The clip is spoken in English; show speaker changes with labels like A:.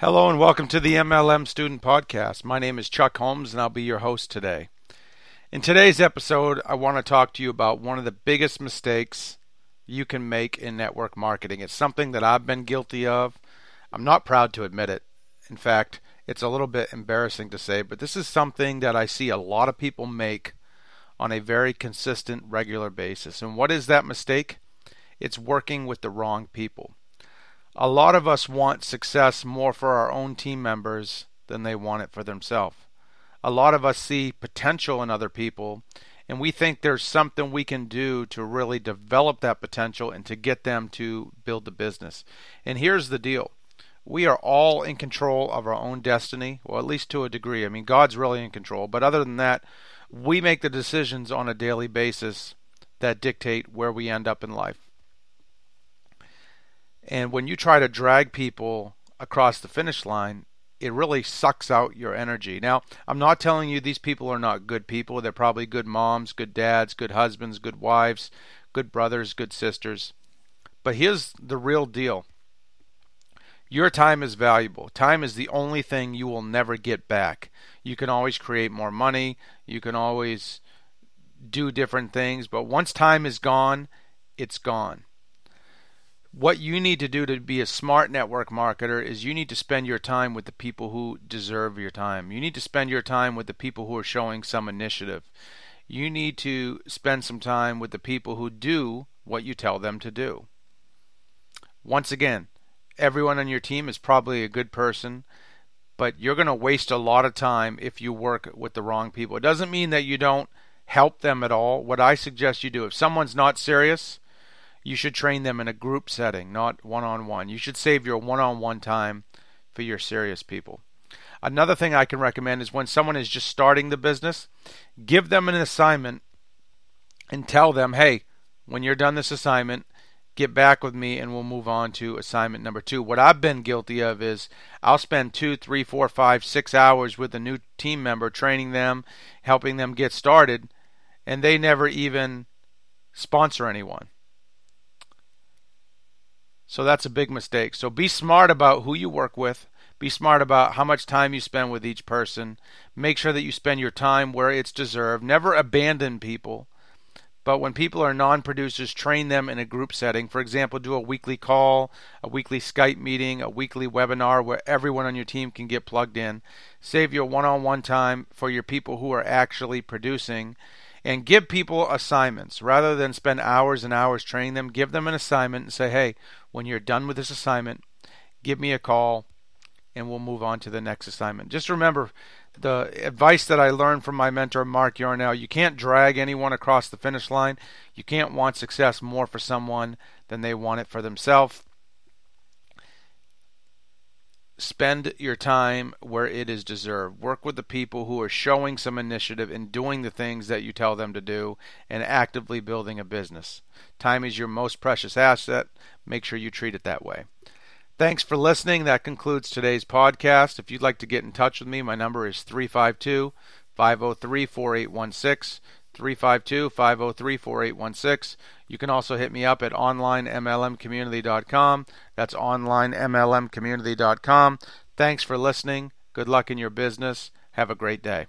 A: Hello and welcome to the MLM Student Podcast. My name is Chuck Holmes and I'll be your host today. In today's episode, I want to talk to you about one of the biggest mistakes you can make in network marketing. It's something that I've been guilty of. I'm not proud to admit it. In fact, it's a little bit embarrassing to say, but this is something that I see a lot of people make on a very consistent, regular basis. And what is that mistake? It's working with the wrong people a lot of us want success more for our own team members than they want it for themselves. A lot of us see potential in other people and we think there's something we can do to really develop that potential and to get them to build the business. And here's the deal. We are all in control of our own destiny, well, at least to a degree. I mean, God's really in control, but other than that, we make the decisions on a daily basis that dictate where we end up in life. And when you try to drag people across the finish line, it really sucks out your energy. Now, I'm not telling you these people are not good people. They're probably good moms, good dads, good husbands, good wives, good brothers, good sisters. But here's the real deal your time is valuable. Time is the only thing you will never get back. You can always create more money, you can always do different things, but once time is gone, it's gone what you need to do to be a smart network marketer is you need to spend your time with the people who deserve your time. You need to spend your time with the people who are showing some initiative. You need to spend some time with the people who do what you tell them to do. Once again, everyone on your team is probably a good person, but you're going to waste a lot of time if you work with the wrong people. It doesn't mean that you don't help them at all. What I suggest you do, if someone's not serious, you should train them in a group setting, not one on one. You should save your one on one time for your serious people. Another thing I can recommend is when someone is just starting the business, give them an assignment and tell them, hey, when you're done this assignment, get back with me and we'll move on to assignment number two. What I've been guilty of is I'll spend two, three, four, five, six hours with a new team member, training them, helping them get started, and they never even sponsor anyone. So that's a big mistake. So be smart about who you work with. Be smart about how much time you spend with each person. Make sure that you spend your time where it's deserved. Never abandon people. But when people are non producers, train them in a group setting. For example, do a weekly call, a weekly Skype meeting, a weekly webinar where everyone on your team can get plugged in. Save your one on one time for your people who are actually producing and give people assignments rather than spend hours and hours training them. Give them an assignment and say, hey, when you're done with this assignment, give me a call and we'll move on to the next assignment. Just remember the advice that I learned from my mentor, Mark Yarnell you can't drag anyone across the finish line. You can't want success more for someone than they want it for themselves spend your time where it is deserved. Work with the people who are showing some initiative in doing the things that you tell them to do and actively building a business. Time is your most precious asset. Make sure you treat it that way. Thanks for listening. That concludes today's podcast. If you'd like to get in touch with me, my number is 352 503 4816. 352 503 4816. You can also hit me up at onlinemlmcommunity.com. That's onlinemlmcommunity.com. Thanks for listening. Good luck in your business. Have a great day.